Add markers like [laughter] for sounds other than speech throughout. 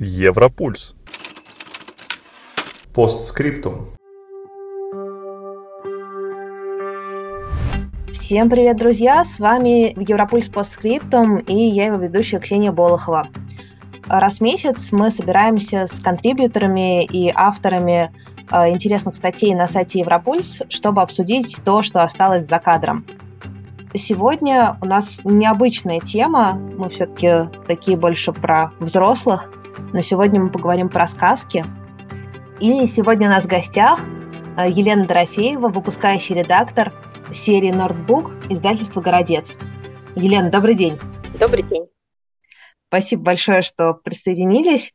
Европульс. Постскриптум. Всем привет, друзья! С вами Европульс Постскриптум и я его ведущая Ксения Болохова. Раз в месяц мы собираемся с контрибьюторами и авторами э, интересных статей на сайте Европульс, чтобы обсудить то, что осталось за кадром. Сегодня у нас необычная тема, мы все-таки такие больше про взрослых, но сегодня мы поговорим про сказки. И сегодня у нас в гостях э, Елена Дорофеева, выпускающий редактор серии «Нордбук» издательства «Городец». Елена, добрый день. Добрый день. Спасибо большое, что присоединились.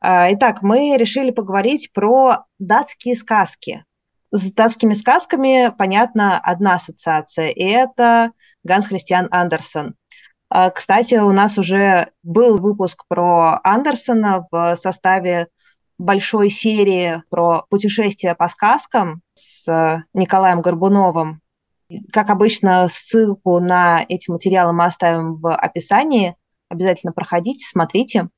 А, итак, мы решили поговорить про датские сказки. С датскими сказками, понятно, одна ассоциация, и это Ганс Христиан Андерсон. А, кстати, у нас уже был выпуск про Андерсона в составе большой серии про путешествия по сказкам с Николаем Горбуновым. Как обычно, ссылку на эти материалы мы оставим в описании. Обязательно проходите, смотрите.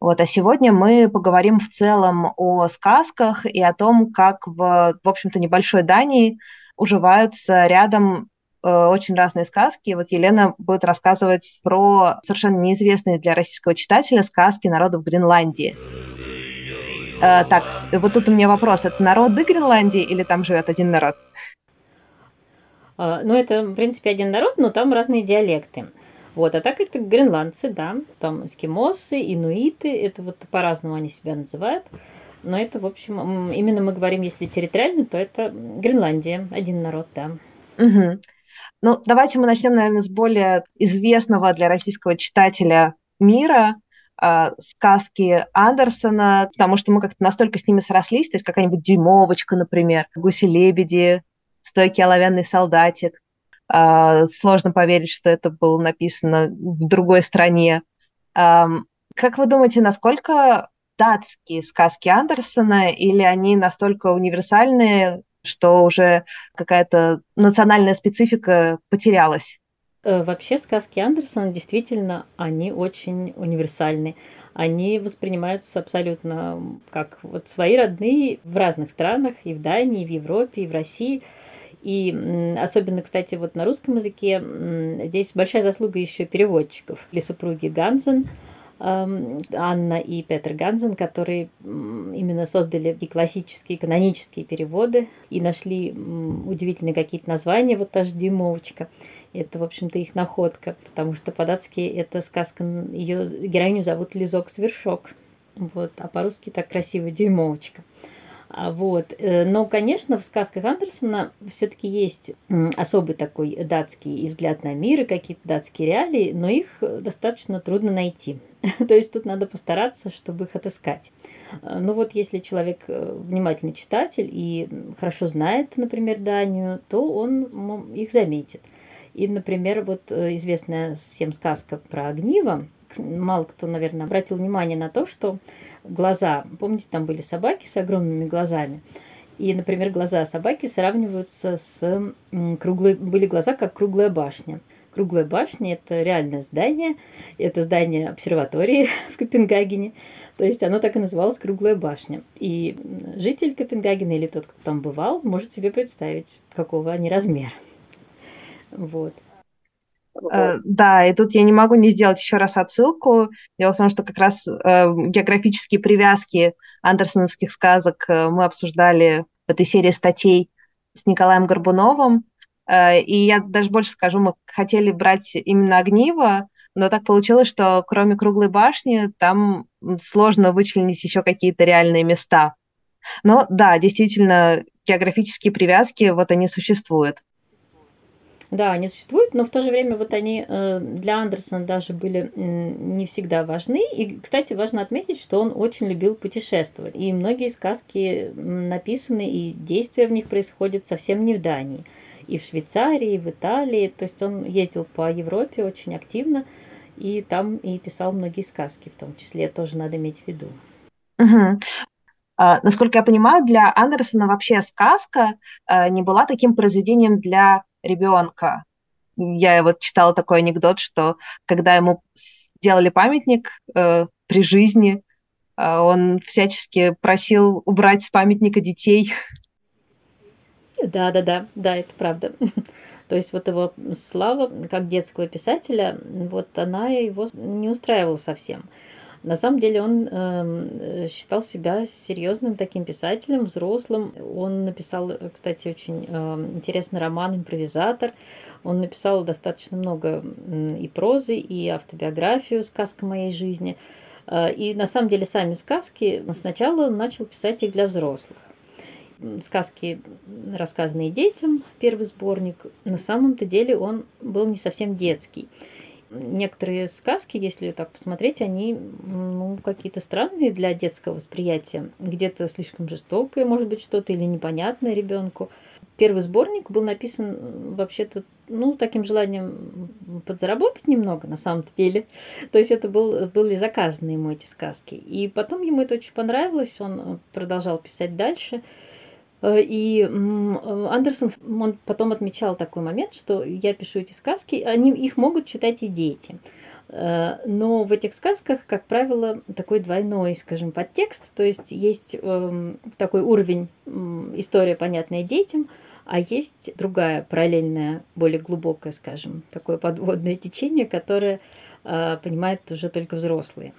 Вот, а сегодня мы поговорим в целом о сказках и о том, как в, в общем-то, небольшой Дании уживаются рядом Э, очень разные сказки. Вот Елена будет рассказывать про совершенно неизвестные для российского читателя сказки народов Гренландии. Э, так, вот тут у меня вопрос. Это народы Гренландии или там живет один народ? А, ну, это, в принципе, один народ, но там разные диалекты. Вот, а так это гренландцы, да, там эскимосы, инуиты, это вот по-разному они себя называют. Но это, в общем, именно мы говорим, если территориально, то это Гренландия, один народ, да. Угу. Ну, давайте мы начнем, наверное, с более известного для российского читателя мира, э, сказки Андерсона, потому что мы как-то настолько с ними срослись, то есть какая-нибудь «Дюймовочка», например, «Гуси-лебеди», «Стойкий оловянный солдатик». Э, сложно поверить, что это было написано в другой стране. Как вы думаете, насколько датские сказки Андерсона, или они настолько универсальные, что уже какая-то национальная специфика потерялась. Э, вообще сказки Андерсона действительно, они очень универсальны. Они воспринимаются абсолютно как вот свои родные в разных странах, и в Дании, и в Европе, и в России. И особенно, кстати, вот на русском языке здесь большая заслуга еще переводчиков. Или супруги Ганзен – Анна и Петр Ганзен, которые именно создали и классические, канонические переводы и нашли удивительные какие-то названия, вот та же «Дюймовочка». Это, в общем-то, их находка, потому что по-датски это сказка, ее героиню зовут Лизок Свершок, вот, а по-русски так красиво «Дюймовочка». А, вот. Э, но, конечно, в сказках Андерсона все-таки есть особый такой датский взгляд на мир и какие-то датские реалии, но их достаточно трудно найти. [laughs] То есть тут надо постараться, чтобы их отыскать. Э, ну вот если человек э, внимательный читатель и хорошо знает, например, Данию, то он их заметит. И, например, вот известная всем сказка про огниво, мало кто, наверное, обратил внимание на то, что глаза, помните, там были собаки с огромными глазами, и, например, глаза собаки сравниваются с круглой, были глаза как круглая башня. Круглая башня – это реальное здание, это здание обсерватории [laughs] в Копенгагене, то есть оно так и называлось «Круглая башня». И житель Копенгагена или тот, кто там бывал, может себе представить, какого они размера. Вот. Uh, да, и тут я не могу не сделать еще раз отсылку. Дело в том, что как раз uh, географические привязки андерсоновских сказок uh, мы обсуждали в этой серии статей с Николаем Горбуновым. И я даже больше скажу, мы хотели брать именно огниво, но так получилось, что кроме круглой башни там сложно вычленить еще какие-то реальные места. Но да, действительно, географические привязки, вот они существуют. Да, они существуют, но в то же время вот они э, для Андерсона даже были не всегда важны. И, кстати, важно отметить, что он очень любил путешествовать. И многие сказки написаны, и действия в них происходят совсем не в Дании. И в Швейцарии, и в Италии. То есть он ездил по Европе очень активно, и там и писал многие сказки, в том числе, тоже надо иметь в виду. Угу. Насколько я понимаю, для Андерсона вообще сказка uh, не была таким произведением для ребенка. Я вот читала такой анекдот, что когда ему сделали памятник э, при жизни, А, он всячески просил убрать с памятника детей. Да, да, да, да, это правда. [laughs] То есть вот его слава как детского писателя, вот она его не устраивала совсем. На самом деле он э, считал себя серьезным таким писателем, взрослым. Он написал, кстати, очень э, интересный роман «Импровизатор». Он написал достаточно много и прозы, и автобиографию «Сказка моей жизни». Э, и на самом деле сами сказки сначала начал писать их для взрослых. Сказки, рассказанные детям, первый сборник, на самом-то деле он был не совсем детский некоторые сказки, если так посмотреть, они ну, какие-то странные для детского восприятия. Где-то слишком жестокое, может быть, что-то или непонятное ребенку. Первый сборник был написан вообще-то ну, таким желанием подзаработать немного, на самом деле. [laughs] То есть это был, были заказаны ему эти сказки. И потом ему это очень понравилось, он продолжал писать дальше – Э, и Андерсон, он потом отмечал такой момент, что я пишу эти сказки, они, их могут читать и дети. Э, но в этих сказках, как правило, такой двойной, скажем, подтекст, то есть есть эм, такой уровень история, понятная детям, а есть другая параллельная, более глубокая, скажем, такое подводное течение, которое э, понимают уже только взрослые.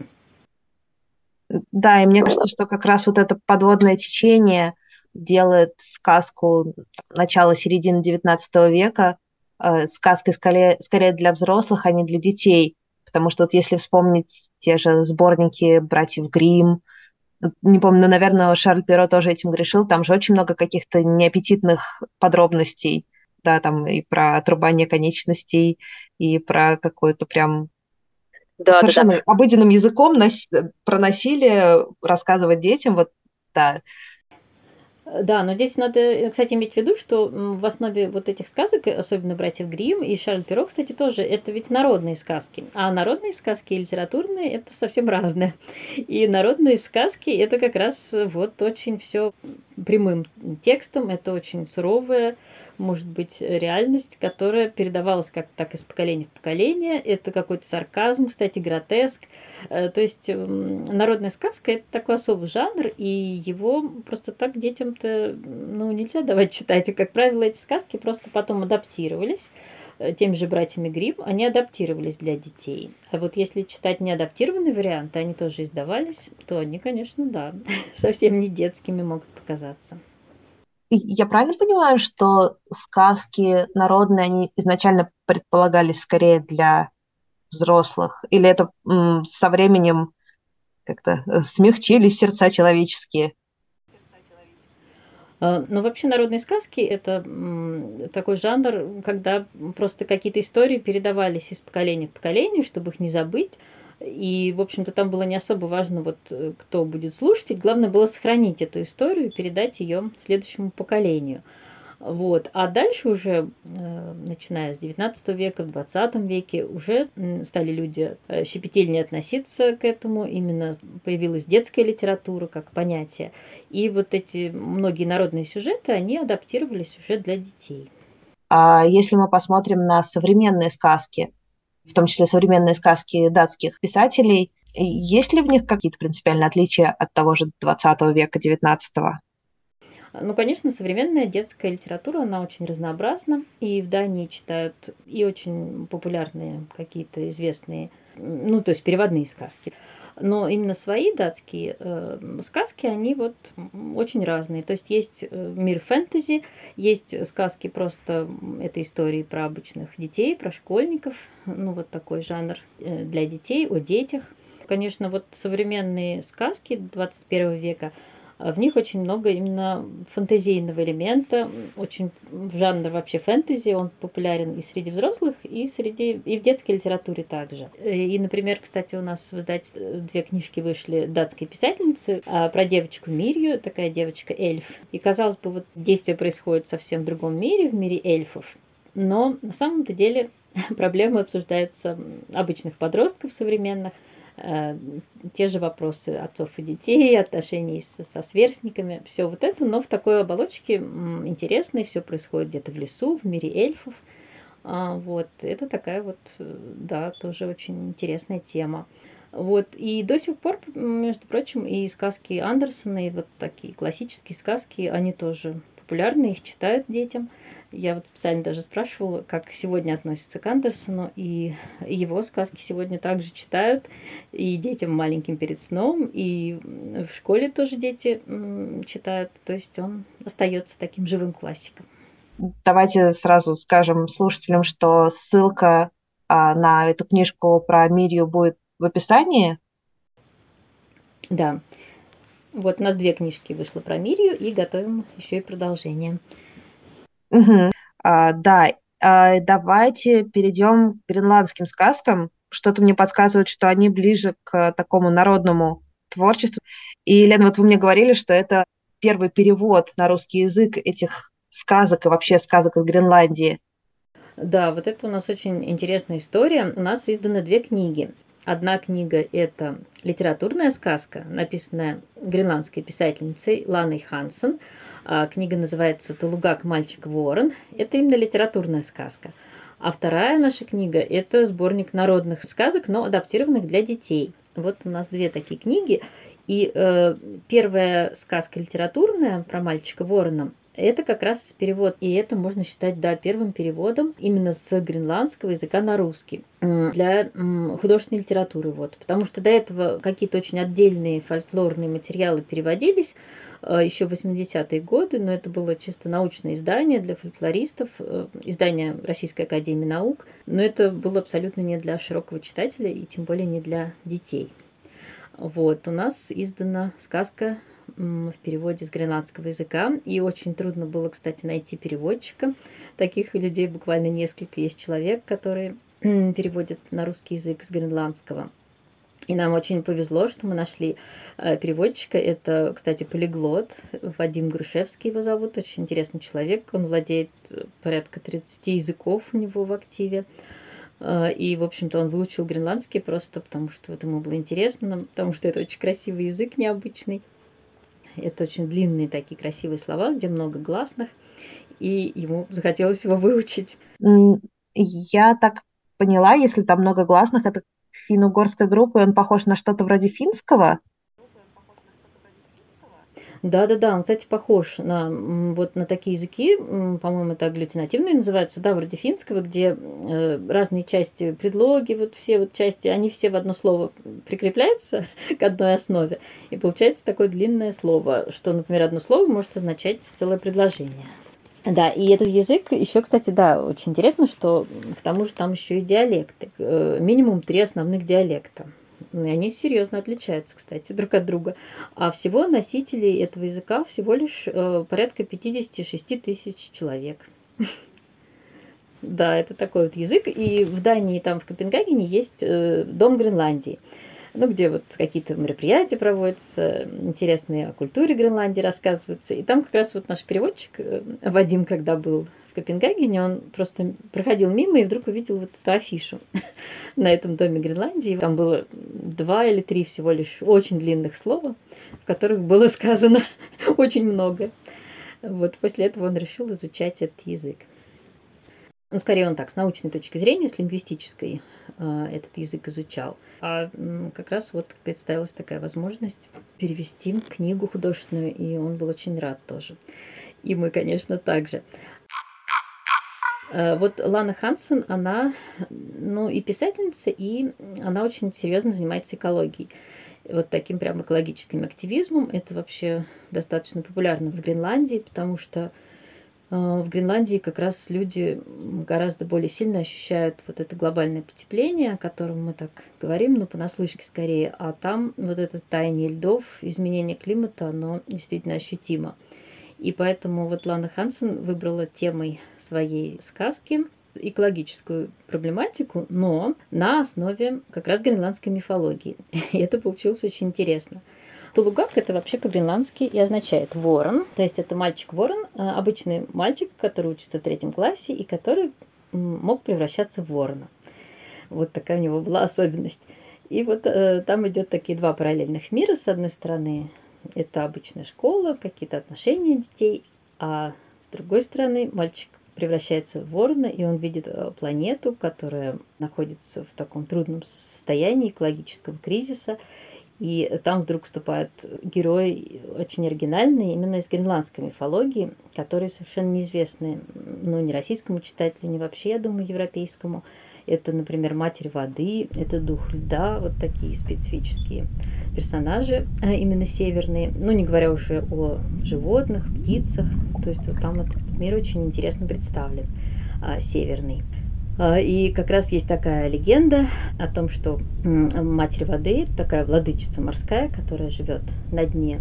Да, и мне кажется, что как раз вот это подводное течение – делает сказку начала-середины XIX века э, сказкой скорее, скорее для взрослых, а не для детей. Потому что вот если вспомнить те же сборники «Братьев Гримм», не помню, но, наверное, Шарль Перо тоже этим грешил, там же очень много каких-то неаппетитных подробностей, да, там и про отрубание конечностей, и про какое-то прям да, совершенно да, да. обыденным языком нас... про насилие рассказывать детям, вот, да, да, но здесь надо, кстати, иметь в виду, что в основе вот этих сказок, особенно братьев Гримм и Шарль Перо, кстати, тоже, это ведь народные сказки. А народные сказки и литературные – это совсем разное. И народные сказки – это как раз вот очень все прямым текстом, это очень суровое, может быть реальность, которая передавалась как так из поколения в поколение. Это какой-то сарказм, кстати, гротеск. Э, то есть народная сказка это такой особый жанр, и его просто так детям-то ну, нельзя давать читать. И, как правило, эти сказки просто потом адаптировались теми же братьями Гриб, они адаптировались для детей. А вот если читать неадаптированные варианты, они тоже издавались, то они, конечно, да, [laughs] совсем не детскими могут показаться. Я правильно понимаю, что сказки народные, они изначально предполагались скорее для взрослых? Или это со временем как-то э, смягчились сердца человеческие? А, ну, вообще народные сказки – это такой жанр, когда просто какие-то истории передавались из поколения в поколение, чтобы их не забыть. И, в общем-то, там было не особо важно, вот, э, кто будет слушать. Главное было сохранить эту историю и передать ее следующему поколению. Вот. А дальше уже, э, начиная с 19 века, в 20 веке, уже стали люди э, щепетильнее относиться к этому. Именно появилась детская литература как понятие. И вот эти многие народные сюжеты, они адаптировались уже для детей. А если мы посмотрим на современные сказки, в том числе современные сказки датских писателей. Есть ли в них какие-то принципиальные отличия от того же 20 века, 19 -го? Ну, конечно, современная детская литература, она очень разнообразна. И в Дании читают и очень популярные какие-то известные, ну, то есть переводные сказки. Но именно свои датские э, сказки, они вот очень разные. То есть есть э, мир фэнтези, есть сказки просто это истории про обычных детей, про школьников, ну вот такой жанр э, для детей, о детях. Конечно, вот современные сказки 21 века – в них очень много именно фантазийного элемента, очень жанр вообще фэнтези, он популярен и среди взрослых, и среди и в детской литературе также. И, например, кстати, у нас в издательстве две книжки вышли датской писательницы а, про девочку Мирью, такая девочка эльф. И казалось бы, вот действие происходит совсем в другом мире, в мире эльфов. Но на самом-то деле [laughs] проблемы обсуждаются обычных подростков современных, Э, те же вопросы отцов и детей, отношений со, со сверстниками, все вот это, но в такой оболочке интересной, все происходит где-то в лесу, в мире эльфов. А, вот, это такая вот, да, тоже очень интересная тема. Вот, и до сих пор, между прочим, и сказки Андерсона, и вот такие классические сказки, они тоже популярны, их читают детям. Я вот специально даже спрашивала, как сегодня относятся к Андерсону, и его сказки сегодня также читают и детям маленьким перед сном, и в школе тоже дети читают, то есть он остается таким живым классиком. Давайте сразу скажем слушателям, что ссылка а, на эту книжку про Мирию будет в описании. Да. Вот у нас две книжки вышло про Мирию, и готовим еще и продолжение. Угу. А, да, а, давайте перейдем к гренландским сказкам. Что-то мне подсказывает, что они ближе к такому народному творчеству. И, Лена, вот вы мне говорили, что это первый перевод на русский язык этих сказок и вообще сказок из Гренландии. Да, вот это у нас очень интересная история. У нас изданы две книги. Одна книга – это литературная сказка, написанная гренландской писательницей Ланой Хансен. А, книга называется «Талугак. Мальчик Ворон». Это именно литературная сказка. А вторая наша книга – это сборник народных сказок, но адаптированных для детей. Вот у нас две такие книги. И э, первая сказка литературная про мальчика Ворона это как раз перевод, и это можно считать, да, первым переводом именно с гренландского языка на русский для художественной литературы, вот, потому что до этого какие-то очень отдельные фольклорные материалы переводились э, еще в 80-е годы, но это было чисто научное издание для фольклористов, э, издание Российской Академии Наук, но это было абсолютно не для широкого читателя и тем более не для детей. Вот, у нас издана сказка в переводе с гренландского языка. И очень трудно было, кстати, найти переводчика. Таких людей буквально несколько. Есть человек, который переводит на русский язык с гренландского. И нам очень повезло, что мы нашли э, переводчика. Это, кстати, полиглот. Вадим Грушевский его зовут. Очень интересный человек. Он владеет э, порядка 30 языков у него в активе. Э, и, в общем-то, он выучил гренландский просто потому, что вот ему было интересно, потому что это очень красивый язык, необычный. Это очень длинные такие красивые слова, где много гласных, и ему захотелось его выучить. Я так поняла, если там много гласных, это финно-угорская группа, и он похож на что-то вроде финского. Да-да-да, он, кстати, похож на вот на такие языки, по-моему, это агглютинативные называются, да, вроде финского, где э, разные части, предлоги, вот все вот части, они все в одно слово прикрепляются [laughs] к одной основе, и получается такое длинное слово, что, например, одно слово может означать целое предложение. Да, и этот язык еще, кстати, да, очень интересно, что к тому же там еще и диалекты. Э, минимум три основных диалекта. Они серьезно отличаются, кстати, друг от друга. А всего носителей этого языка всего лишь э, порядка 56 тысяч человек. [laughs] Да, это такой вот язык. И в Дании, там в Копенгагене есть э, Дом Гренландии ну, где вот какие-то мероприятия проводятся, интересные о культуре Гренландии рассказываются. И там как раз вот наш переводчик э, Вадим, когда был Копенгагене, он просто проходил мимо и вдруг увидел вот эту афишу [laughs] на этом доме Гренландии. Там было два или три всего лишь очень длинных слова, в которых было сказано [laughs] очень много. Вот после этого он решил изучать этот язык. Ну, скорее он так, с научной точки зрения, с лингвистической э, этот язык изучал. А как раз вот представилась такая возможность перевести книгу художественную, и он был очень рад тоже. И мы, конечно, также. Э, вот Лана Хансен, она ну, и писательница, и она очень серьезно занимается экологией. Вот таким прям экологическим активизмом. Это вообще достаточно популярно в Гренландии, потому что э, в Гренландии как раз люди гораздо более сильно ощущают вот это глобальное потепление, о котором мы так говорим, но понаслышке скорее. А там вот это таяние льдов, изменение климата, оно действительно ощутимо. И поэтому вот Лана Хансен выбрала темой своей сказки экологическую проблематику, но на основе как раз гренландской мифологии. И это получилось очень интересно. Тулугак это вообще по-гренландски и означает ворон. То есть это мальчик-ворон, э, обычный мальчик, который учится в третьем классе и который мог превращаться в ворона. Вот такая у него была особенность. И вот э, там идет такие два параллельных мира. С одной стороны, это обычная школа, какие-то отношения детей, а с другой стороны, мальчик превращается в ворона, и он видит э, планету, которая находится в таком трудном состоянии экологического кризиса. И там вдруг вступают герои очень оригинальные, именно из гренландской мифологии, которые совершенно неизвестны, ну, не российскому читателю, не вообще, я думаю, европейскому. Это, например, Матерь воды, это Дух льда, вот такие специфические персонажи, а именно северные. Ну, не говоря уже о животных, птицах. То есть вот там этот мир очень интересно представлен, а, северный. А, и как раз есть такая легенда о том, что Матерь воды, такая владычица морская, которая живет на дне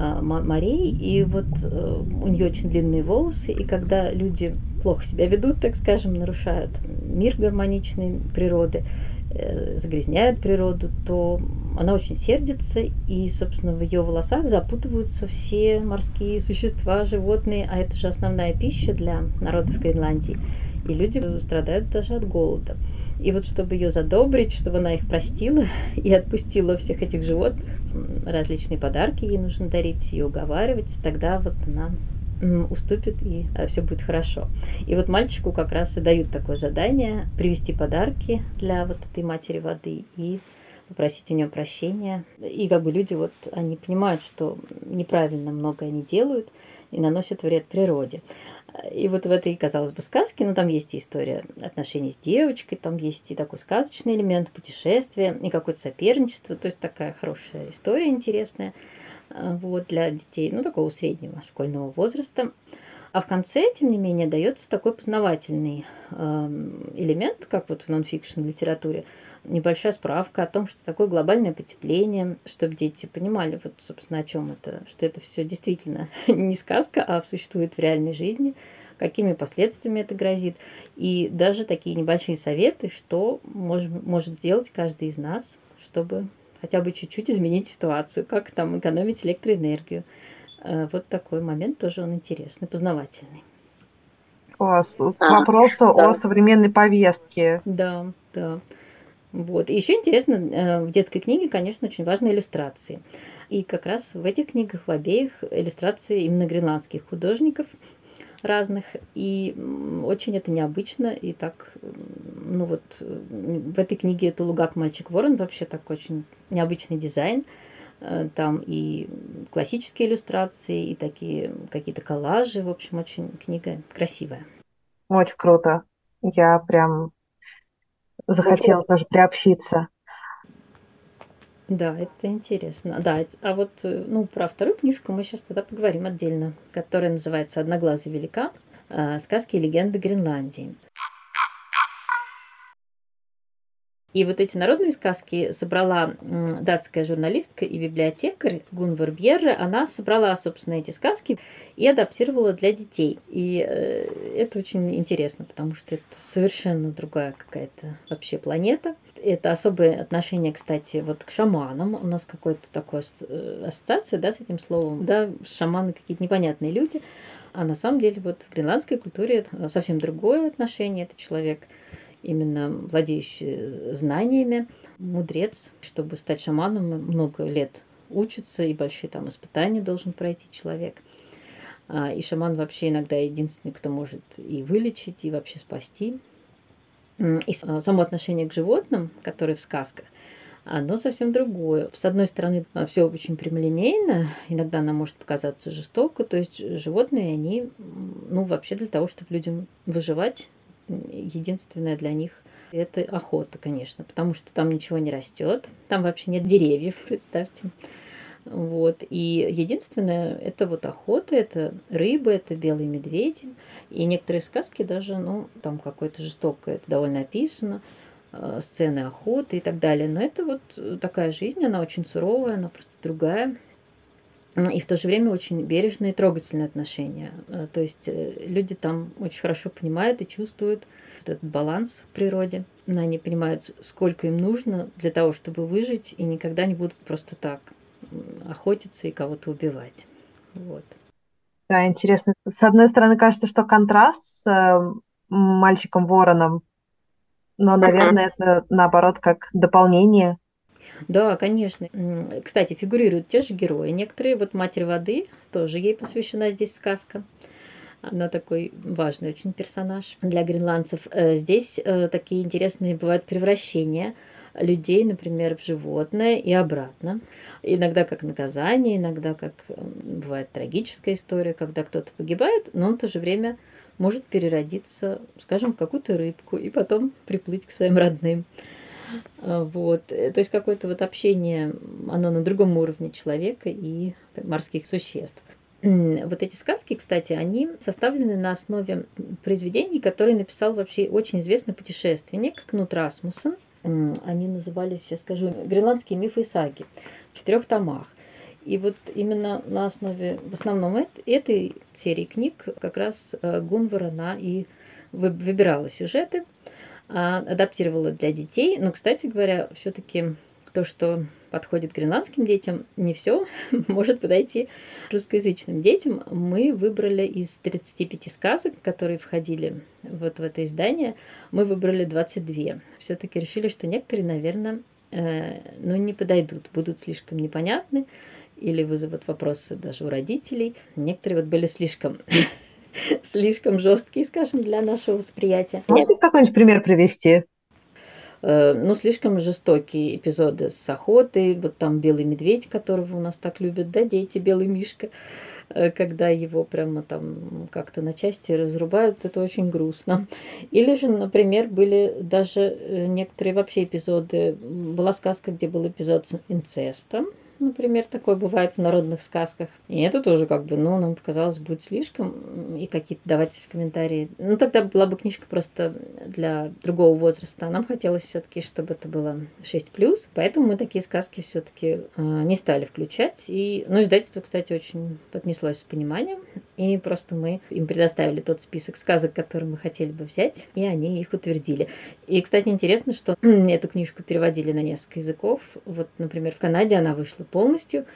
а, морей, и вот э, у нее очень длинные волосы, и когда люди плохо себя ведут, так скажем, нарушают мир гармоничной природы, э, загрязняют природу, то она очень сердится, и, собственно, в ее волосах запутываются все морские существа, животные, а это же основная пища для народов Гренландии. И люди страдают даже от голода. И вот чтобы ее задобрить, чтобы она их простила [laughs] и отпустила всех этих животных, различные подарки ей нужно дарить, ее уговаривать, тогда вот она уступит и э, все будет хорошо. И вот мальчику как раз и дают такое задание привезти подарки для вот этой матери воды и попросить у нее прощения. И как бы люди вот, они понимают, что неправильно много они делают и наносят вред природе. И вот в этой, казалось бы, сказке, ну, там есть и история отношений с девочкой, там есть и такой сказочный элемент путешествия, и какое-то соперничество, то есть такая хорошая история интересная вот, для детей, ну, такого среднего школьного возраста. А в конце, тем не менее, дается такой познавательный э, элемент, как вот в нонфикшн литературе, небольшая справка о том, что такое глобальное потепление, чтобы дети понимали, вот, собственно, о чем это, что это все действительно [laughs] не сказка, а существует в реальной жизни, какими последствиями это грозит. И даже такие небольшие советы, что может, может сделать каждый из нас, чтобы хотя бы чуть-чуть изменить ситуацию, как там экономить электроэнергию, Э, вот такой момент тоже он интересный, познавательный. Класс. А, Вопрос да. о современной повестке. Да, да. Вот. И еще интересно, э, в детской книге, конечно, очень важны иллюстрации. И как раз в этих книгах, в обеих, иллюстрации именно гренландских художников разных. И очень это необычно. И так, ну вот, в этой книге Тулугак «Мальчик Ворон» вообще такой очень необычный дизайн – Э, там и классические иллюстрации, и такие какие-то коллажи. В общем, очень книга красивая. Очень круто. Я прям захотела тоже приобщиться. Да, это интересно. Да, а вот э, ну, про вторую книжку мы сейчас тогда поговорим отдельно, которая называется «Одноглазый великан. Э, сказки и легенды Гренландии». И вот эти народные сказки собрала датская журналистка и библиотекарь Гунвар Бьерре. Она собрала, собственно, эти сказки и адаптировала для детей. И э, это очень интересно, потому что это совершенно другая какая-то вообще планета. Это особое отношение, кстати, вот к шаманам. У нас какое-то такое э, ассоциация, да, с этим словом. Да, шаманы какие-то непонятные люди. А на самом деле вот в гренландской культуре совсем другое отношение. Это человек – именно владеющий знаниями, мудрец, чтобы стать шаманом, много лет учится, и большие там испытания должен пройти человек. А, и шаман вообще иногда единственный, кто может и вылечить, и вообще спасти. И само отношение к животным, которое в сказках, оно совсем другое. С одной стороны, все очень прямолинейно, иногда она может показаться жестоко, то есть животные, они, ну, вообще для того, чтобы людям выживать, единственное для них это охота, конечно, потому что там ничего не растет, там вообще нет деревьев, [laughs] представьте. Вот. И единственное, это вот охота, это рыба, это белые медведи. И некоторые сказки даже, ну, там какое-то жестокое, это довольно описано, э, сцены охоты и так далее. Но это вот такая жизнь, она очень суровая, она просто другая. И в то же время очень бережные и трогательные отношения. Э, то есть э, люди там очень хорошо понимают и чувствуют этот баланс в природе. Они понимают, сколько им нужно для того, чтобы выжить, и никогда не будут просто так охотиться и кого-то убивать. Вот. Да, интересно. С одной стороны, кажется, что контраст с э, мальчиком-вороном, но, наверное, [clears throat] это наоборот как дополнение да, конечно. Кстати, фигурируют те же герои некоторые. Вот «Матерь воды» тоже ей посвящена здесь сказка. Она такой важный очень персонаж для гренландцев. Э, здесь э, такие интересные бывают превращения людей, например, в животное и обратно. Иногда как наказание, иногда как бывает трагическая история, когда кто-то погибает, но в то же время может переродиться, скажем, в какую-то рыбку и потом приплыть к своим родным. А, вот. То есть какое-то вот общение, оно на другом уровне человека и морских существ. Вот эти сказки, кстати, они составлены на основе произведений, которые написал вообще очень известный путешественник Кнут Расмуссен. Они назывались, сейчас скажу, «Гренландские мифы и саги» в четырех томах. И вот именно на основе, в основном этой серии книг как раз э, Гунвар, она и выбирала сюжеты, адаптировала для детей. Но, кстати говоря, все-таки то, что подходит гренландским детям, не все [laughs] может подойти русскоязычным детям. Мы выбрали из 35 сказок, которые входили вот в это издание, мы выбрали 22. Все-таки решили, что некоторые, наверное, э, ну, не подойдут, будут слишком непонятны или вызовут вопросы даже у родителей. Некоторые вот были слишком [laughs] [laughs] слишком жесткие, скажем, для нашего восприятия. Можете какой-нибудь пример привести? Э, ну, слишком жестокие эпизоды с охотой. Вот там белый медведь, которого у нас так любят, да, дети, белый мишка э, когда его прямо там как-то на части разрубают, это очень грустно. Или же, например, были даже э, некоторые вообще эпизоды. Была сказка, где был эпизод с инцестом, например, такое бывает в народных сказках. И это тоже как бы, ну, нам показалось, будет слишком. И какие-то давать комментарии. Ну, тогда была бы книжка просто для другого возраста. А нам хотелось все-таки, чтобы это было 6+. Поэтому мы такие сказки все-таки э, не стали включать. И, ну, издательство, кстати, очень поднеслось с пониманием. И просто мы им предоставили тот список сказок, которые мы хотели бы взять, и они их утвердили. И, кстати, интересно, что [clears throat] эту книжку переводили на несколько языков. Вот, например, в Канаде она вышла полностью.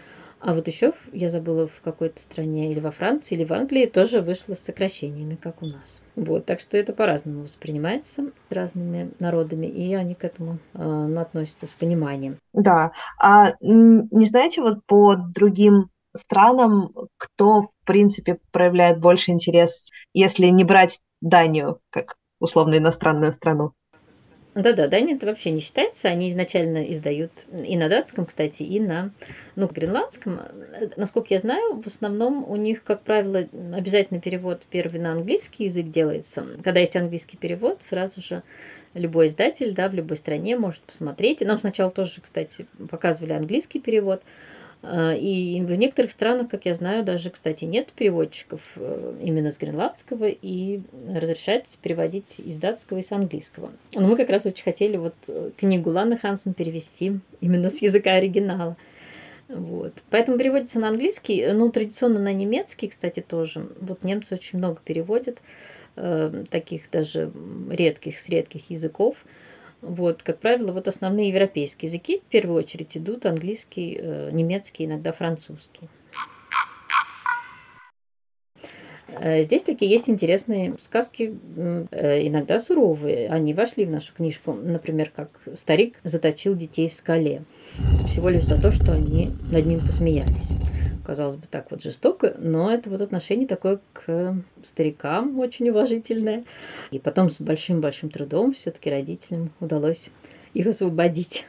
А вот еще я забыла в какой-то стране, или во Франции, или в Англии, тоже вышло с сокращениями, как у нас. Вот, так что это по-разному воспринимается разными народами, и они к этому э, относятся с пониманием. Да. А не знаете, вот по другим странам, кто, в принципе, проявляет больше интерес, если не брать Данию как условно иностранную страну? Да-да, Дания это вообще не считается. Они изначально издают и на датском, кстати, и на ну, гренландском. Насколько я знаю, в основном у них, как правило, обязательно перевод первый на английский язык делается. Когда есть английский перевод, сразу же любой издатель да, в любой стране может посмотреть. Нам сначала тоже, кстати, показывали английский перевод. А, и в некоторых странах, как я знаю, даже, кстати, нет переводчиков э, именно с гренландского, и разрешается переводить из датского и с английского. Но мы как раз очень хотели вот э, книгу Ланы Хансен перевести именно с языка оригинала. Вот. Поэтому переводится на английский, ну, традиционно на немецкий, кстати, тоже. Вот немцы очень много переводят, э, таких даже редких, с редких языков. Вот, как правило, вот основные европейские языки в первую очередь идут английский, э, немецкий, иногда французский. Э, здесь такие есть интересные сказки, э, иногда суровые. Они вошли в нашу книжку, например, как старик заточил детей в скале, всего лишь за то, что они над ним посмеялись казалось бы, так вот жестоко, но это вот отношение такое к старикам очень уважительное. И потом с большим-большим трудом все-таки родителям удалось их освободить.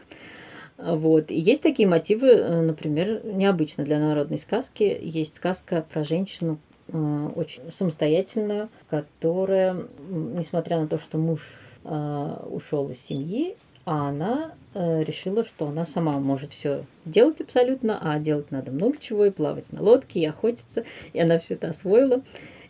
Вот. И есть такие мотивы, э, например, необычно для народной сказки. Есть сказка про женщину, э, очень самостоятельную, которая, несмотря на то, что муж э, ушел из семьи, а она э, решила, что она сама может все делать абсолютно, а делать надо много чего, и плавать на лодке, и охотиться, и она все это освоила.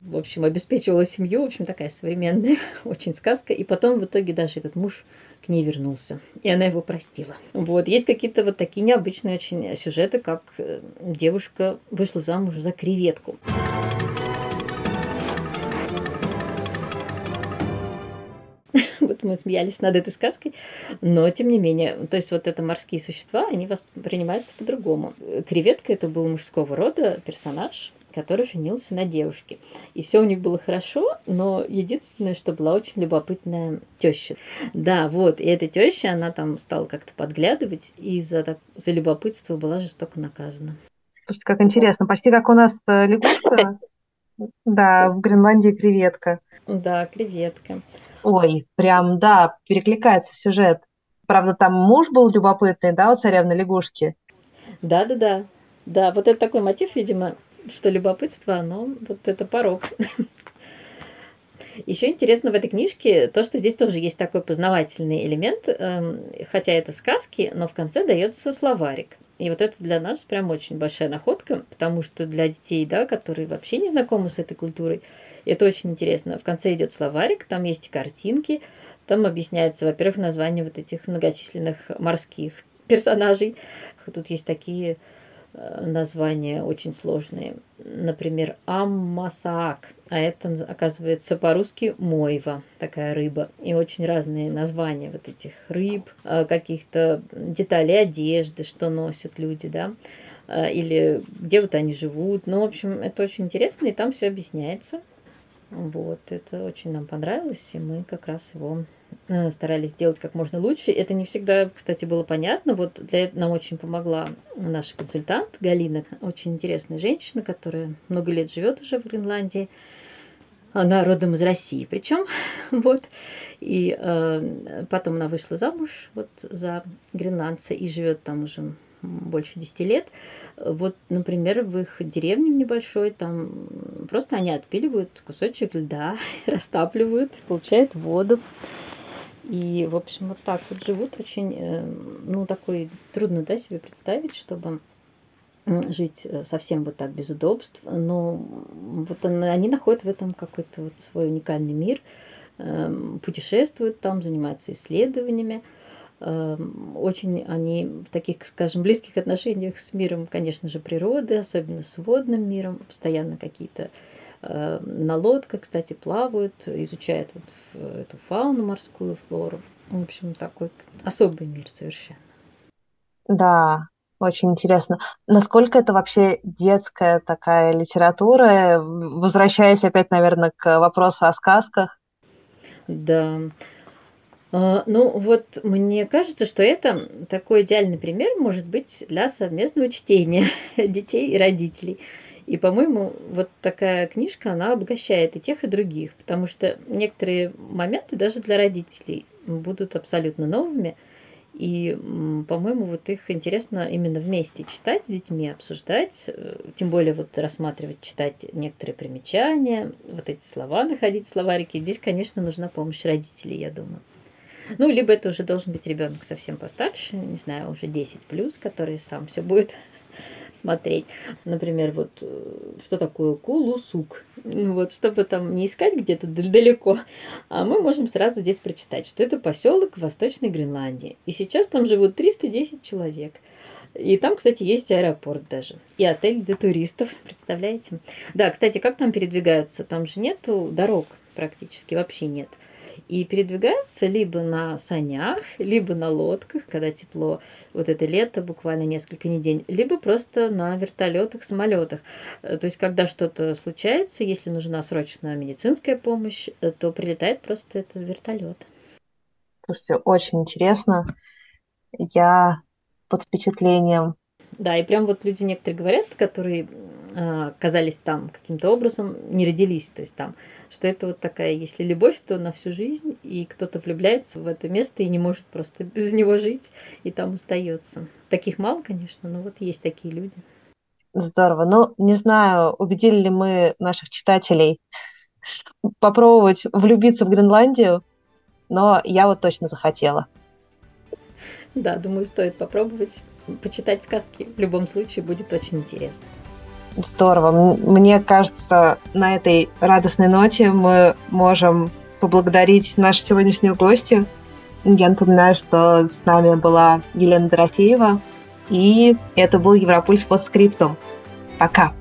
В общем, обеспечивала семью, в общем, такая современная [laughs] очень сказка. И потом в итоге даже этот муж к ней вернулся, и она его простила. Вот, есть какие-то вот такие необычные очень сюжеты, как э, девушка вышла замуж за креветку. Мы смеялись над этой сказкой, но тем не менее, то есть вот это морские существа, они воспринимаются по-другому. Креветка это был мужского рода персонаж, который женился на девушке. И все у них было хорошо, но единственное, что была очень любопытная теща. Да, вот, и эта теща, она там стала как-то подглядывать, и за, так, за любопытство была жестоко наказана. Слушайте, как интересно, почти как у нас э, лягушка [laughs] Да, в Гренландии креветка. Да, креветка. Ой, прям, да, перекликается сюжет. Правда, там муж был любопытный, да, у царевны лягушки? Да-да-да. Да, вот это такой мотив, видимо, что любопытство, оно вот это порог. [laughs] Еще интересно в этой книжке то, что здесь тоже есть такой познавательный элемент, эм, хотя это сказки, но в конце дается словарик. И вот это для нас прям очень большая находка, потому что для детей, да, которые вообще не знакомы с этой культурой, это очень интересно. В конце идет словарик, там есть картинки, там объясняется, во-первых, название вот этих многочисленных морских персонажей. Тут есть такие Э, названия очень сложные. Например, аммасаак, а это, оказывается, по-русски мойва, такая рыба. И очень разные названия вот этих рыб, э, каких-то деталей одежды, что носят люди, да, э, или где вот они живут. Ну, в общем, это очень интересно, и там все объясняется. Вот, это очень нам понравилось, и мы как раз его Э, старались сделать как можно лучше. Это не всегда, кстати, было понятно. Вот для этого нам очень помогла наша консультант Галина, очень интересная женщина, которая много лет живет уже в Гренландии. Она родом из России, причем [laughs] вот. И э, потом она вышла замуж вот за гренландца и живет там уже больше 10 лет. Вот, например, в их деревне небольшой, там просто они отпиливают кусочек льда, [laughs] растапливают, получают воду. И, в общем, вот так вот живут очень, э, ну, такой трудно, да, себе представить, чтобы жить э, совсем вот так без удобств, но вот они находят в этом какой-то вот свой уникальный мир, эм, путешествуют там, занимаются исследованиями, очень они в таких, скажем, близких отношениях с миром, конечно же, природы, особенно с водным миром, постоянно какие-то Э, на лодках, кстати, плавают, изучают вот эту фауну морскую, флору. В общем, такой особый мир совершенно. Да, очень интересно. Насколько это вообще детская такая литература? Возвращаясь опять, наверное, к вопросу о сказках. Да. А, ну, вот мне кажется, что это такой идеальный пример может быть для совместного чтения [laughs] детей и родителей. И, по-моему, вот такая книжка, она обогащает и тех, и других, потому что некоторые моменты даже для родителей будут абсолютно новыми. И, по-моему, вот их интересно именно вместе читать с детьми, обсуждать, э, тем более вот рассматривать, читать некоторые примечания, вот эти слова находить в словарике. Здесь, конечно, нужна помощь родителей, я думаю. Ну, либо это уже должен быть ребенок совсем постарше, не знаю, уже 10 плюс, который сам все будет [laughs] смотреть. Например, вот э, что такое кулусук. Ну вот, чтобы там не искать где-то далеко, а мы можем сразу здесь прочитать, что это поселок в Восточной Гренландии. И сейчас там живут 310 человек. И там, кстати, есть аэропорт даже. И отель для туристов, представляете? Да, кстати, как там передвигаются? Там же нету дорог практически, вообще нет и передвигаются либо на санях, либо на лодках, когда тепло, вот это лето, буквально несколько недель, либо просто на вертолетах, самолетах. Э, то есть, когда что-то случается, если нужна срочная медицинская помощь, э, то прилетает просто этот вертолет. Слушайте, очень интересно. Я под впечатлением. Да, и прям вот люди некоторые говорят, которые оказались там каким-то образом, не родились, то есть там что это вот такая, если любовь, то на всю жизнь, и кто-то влюбляется в это место и не может просто [laughs] без него жить, и там остается. Таких мало, конечно, но вот есть такие люди. Здорово. Ну, не знаю, убедили ли мы наших читателей [laughs] попробовать влюбиться в Гренландию, но я вот точно захотела. Да, думаю, стоит попробовать. Почитать сказки в любом случае будет очень интересно. Здорово. Мне кажется, на этой радостной ноте мы можем поблагодарить нашу сегодняшнюю гостью. Я напоминаю, что с нами была Елена Дорофеева, и это был Европульс по скрипту. Пока!